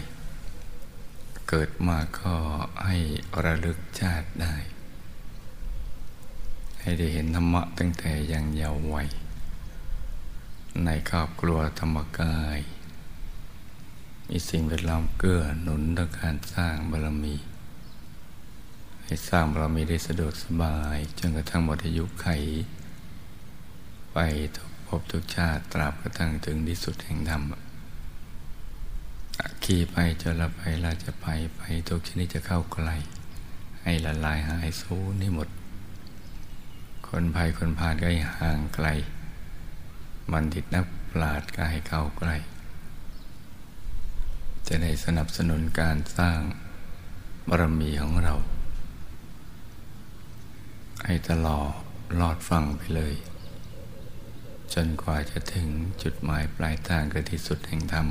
เกิดมาก็ให้ระลึกชาติได้ ให้ได้เห็นธรรมะตั้งแต่ยังเยาว์วัยในครอบครัวธรรมกาย มีสิ่งแวดล้อมเกื้อหนุนต่อการสร้างบารมี ให้สร้างบารมีได้สะดวกสบายจนกระทั่งหมดอายุไข ไปทุกภพทุกชาติตราบกระทั่งถึงที่สุดแห่งธรรมขี่ไปจะละไปเราจะไปไปทุกชนิดจะเข้าใกล ให้ละลายหายสูญให้หมด คนภัยคนพาลก็ให้ห่างไกล มันดิตนักปราดก็ให้เข้าใกล้ จะได้สนับสนุนการสร้างบารมีของเรา ให้ตลอดลอดฟังไปเลย จนกว่าจะถึงจุดหมายปลายทางคือที่สุดแห่งธรรม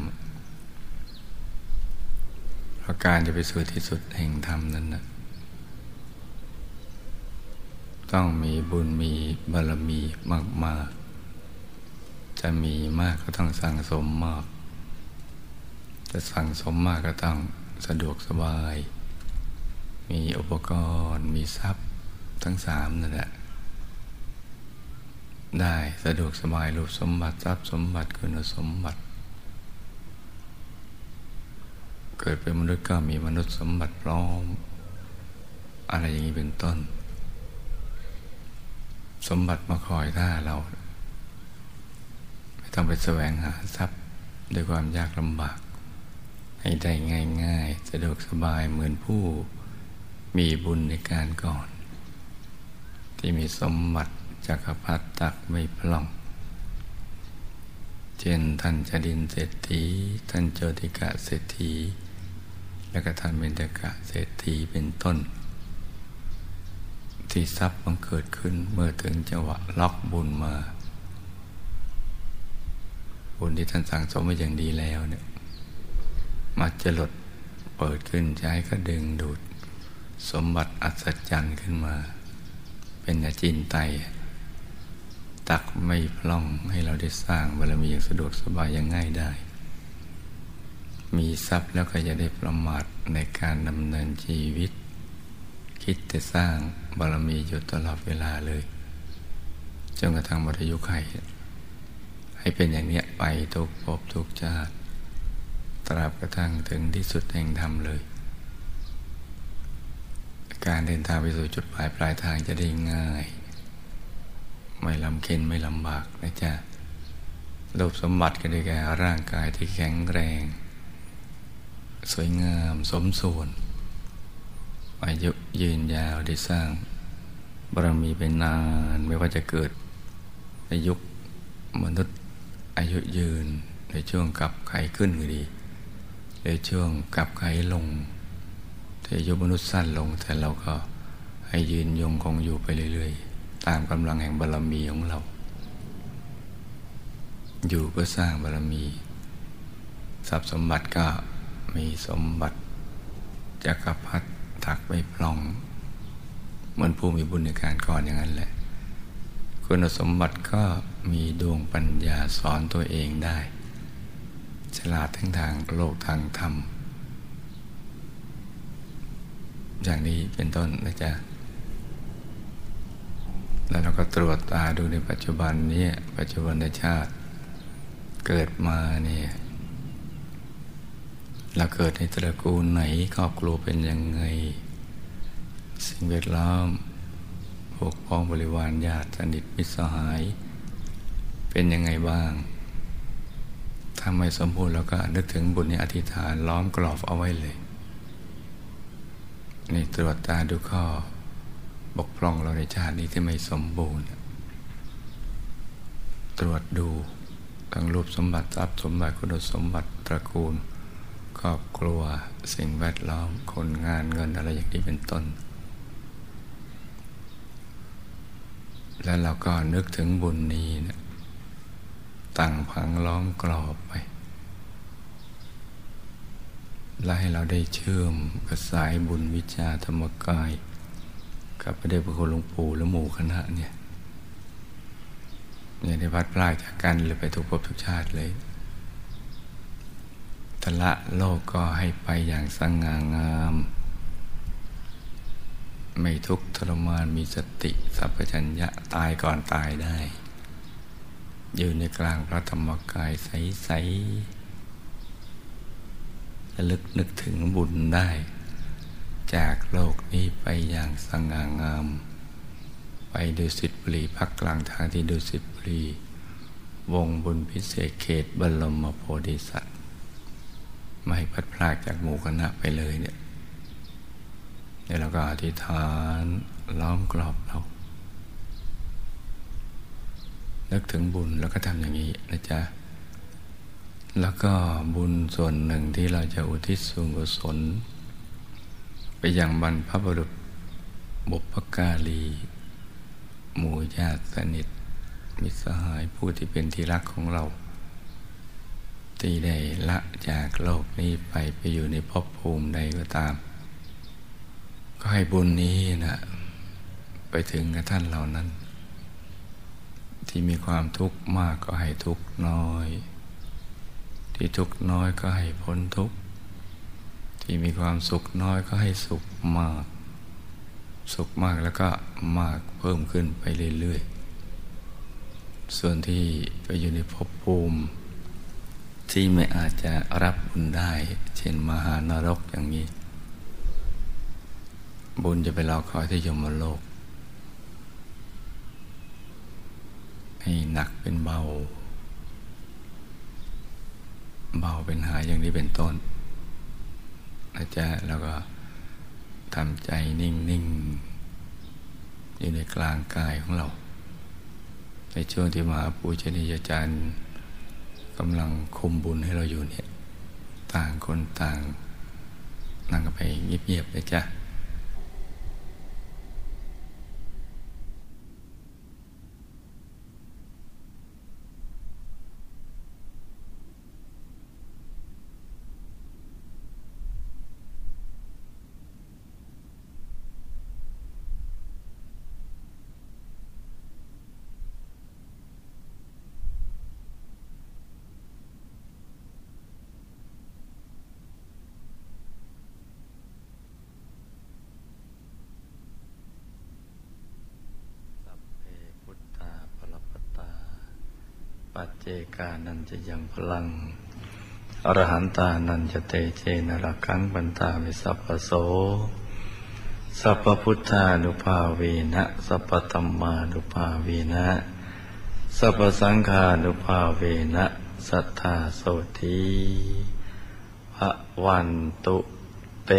เพราะการจะไปสู่ที่สุดแห่งธรรมนั้นนะต้องมีบุญมีบารมีมาก ๆ จะมีมากก็ต้องสั่งสมมาก จะสั่งสมมากก็ต้องสะดวกสบาย มีอุปกรณ์ มีทรัพย์ทั้งสามนั่นแหละ ได้สะดวกสบายรูปสมบัติทรัพย์สมบัติคุณสมบัติ เกิดเป็นมนุษย์ก็มีมนุษย์สมบัติพร้อม อะไรอย่างนี้เป็นต้น สมบัติมาคอยท่าเรา ไม่ต้องไปแสวงหาทรัพย์ด้วยความยากลำบาก ให้ได้ง่าย ๆ สะดวกสบายเหมือนผู้มีบุญในการก่อน ที่มีสมบัติจักรพรรดิตักไม่พล่อง เช่นท่านจดินเศรษฐีท่านโจติกะเศรษฐี และก็ท่านเบญจกะเศรษฐีเป็นต้น ที่ทรัพย์มันเกิดขึ้นเมื่อถึงจังหวะล็อกบุญมา บุญที่ท่านสั่งสมมาอย่างดีแล้วเนี่ย มาจะหลดเปิดขึ้นใช้ก็ดึงดูด สมบัติอัศจรรย์ขึ้นมา เป็นอาจินไต ตักไม่พล่องให้เราได้สร้างบารมีอย่างสะดวกสบายอย่างง่ายได้ มีทรัพย์แล้วก็จะได้ประมาทในการดำเนินชีวิต คิดแต่สร้างบารมีอยู่ตลอดเวลาเลยจนกระทั่งมรยุไขให้เป็นอย่างนี้ไปทุกภพทุกชาติ ตราบกระทั่งถึงที่สุดแห่งธรรมเลย การเดินทางไปสู่จุดหมายปลายทางจะได้ง่าย ไม่ลำเค็นไม่ลำบากนะจ๊ะรูปสมบัติก็ได้แก่ร่างกายที่แข็งแรง สวยงามสมส่วน อายุยืนยาวได้สร้างบารมีเป็นนานไม่ว่าจะเกิดในยุคมนุษย์อายุยืนในช่วงกับไขขึ้นก็ดี รือช่วงกับไขลงแต่อายุมนุษย์สั้นลง แต่เราก็ให้ยืนยงคงอยู่ไปเรื่อยๆ ตามกำลังแห่งบารรมีของเรา อยู่เพื่อสร้างบารรมีทรัพย์สมบัติก็มีสมบัติจักรพรรดิถักไม่พลอง เหมือนผู้มีบุญในการก่อนอย่างนั้นแหละ คุณสมบัติก็มีดวงปัญญาสอนตัวเองได้ ฉลาดทั้งทางโลกทางธรรม อย่างนี้เป็นต้นนะจ๊ะ แล้วเราก็ตรวจตาดูในปัจจุบันนี้ปัจจุบันชาติเกิดมาเนี่ยเราเกิดในตระกูลไหนครอบครัวเป็นยังไง สิ่งแวดล้อมพวกพ้องบริวารญาติสนิทมิตรสหาย เป็นยังไงบ้าง ถ้าไม่สมบูรณ์เราก็นึกถึงบุญในอธิษฐานล้อมกรอบเอาไว้เลยนี่ตรวจตาดูข้อบกพร่องเราในชาตินี้ที่ไม่สมบูรณ์ ตรวจดูทั้งรูปสมบัติทรัพย์สมบัติคุณสมบัติตระกูล ครอบครัวสิ่งแวดล้อมคนงานเงินอะไรอย่างนี้เป็นต้น แล้วเราก็นึกถึงบุญนี้นะ ตั้งพังล้อมกรอบไปและให้เราได้เชื่อมกระสายบุญวิชาธรรมกาย กับพระเดชพระคุณหลวงปู่และหมู่คณะเนี่ยเนี่ยได้พัดพลาดจากกันเลยไปทุกภพทุกชาติเลยทละโลกก็ให้ไปอย่างสง่างาม ไม่ทุกข์ทรมานมีสติ สัพพัญญะตายก่อนตายได้ อยู่ในกลางพระธรรมกายใสๆระลึกนึกถึงบุญได้ จากโลกนี้ไปอย่างสง่างาม ไปดูสิทธิบุรีพักกลางทางที่ดูสิทธิบุรีวงบุญพิเศษเขตบรมโพธิสัตว์ ไม่พัดพลากจากหมู่คณะไปเลยเนี่ยเดี๋ยวเราก็อธิษฐานล้อมกรอบเรา นึกถึงบุญแล้วก็ทำอย่างนี้นะจ๊ะ แล้วก็บุญส่วนหนึ่งที่เราจะอุทิศส่วนกุศล ไปยังบรรพบุรุษบุพการีหมู่ญาติสนิท มิตรสหายผู้ที่เป็นที่รักของเรา ที่ได้ละจากโลกนี้ไปไปอยู่ในภพภูมิใดก็ตาม ก็ให้บุญนี้นะไปถึงกับท่านเหล่านั้น ที่มีความทุกข์มากก็ให้ทุกข์น้อย ที่ทุกข์น้อยก็ให้พ้นทุกข์ ที่มีความสุขน้อยก็ให้สุขมาก สุขมากแล้วก็มากเพิ่มขึ้นไปเรื่อยๆ ส่วนที่ไปอยู่ในภพภูมิ ที่ไม่อาจจะรับบุญได้ เช่นมหานรกอย่างนี้ บุญจะไปรอคอยที่ยมโลก ให้หนักเป็นเบา เบาเป็นหายอย่างนี้เป็นต้นนะจ๊ะแล้วก็ทำใจนิ่งๆอยู่ในกลางกายของเรา ในช่วงที่มหาปูชนียาจารย์กำลังคุมบุญให้เราอยู่เนี่ย ต่างคนต่างนั่งกันไปเงียบๆเลยจ้ะปัจเจ กานันจะยังพลัง อรหันตานันจะเตเจนรักขังบันตาวิสัพพโส สัพพุทธานุภาเวนะ สัพพธรรมานุภาเวนะ สัพพสังฆานุภาเวนะ สัทธาโสทีพระวันตุเต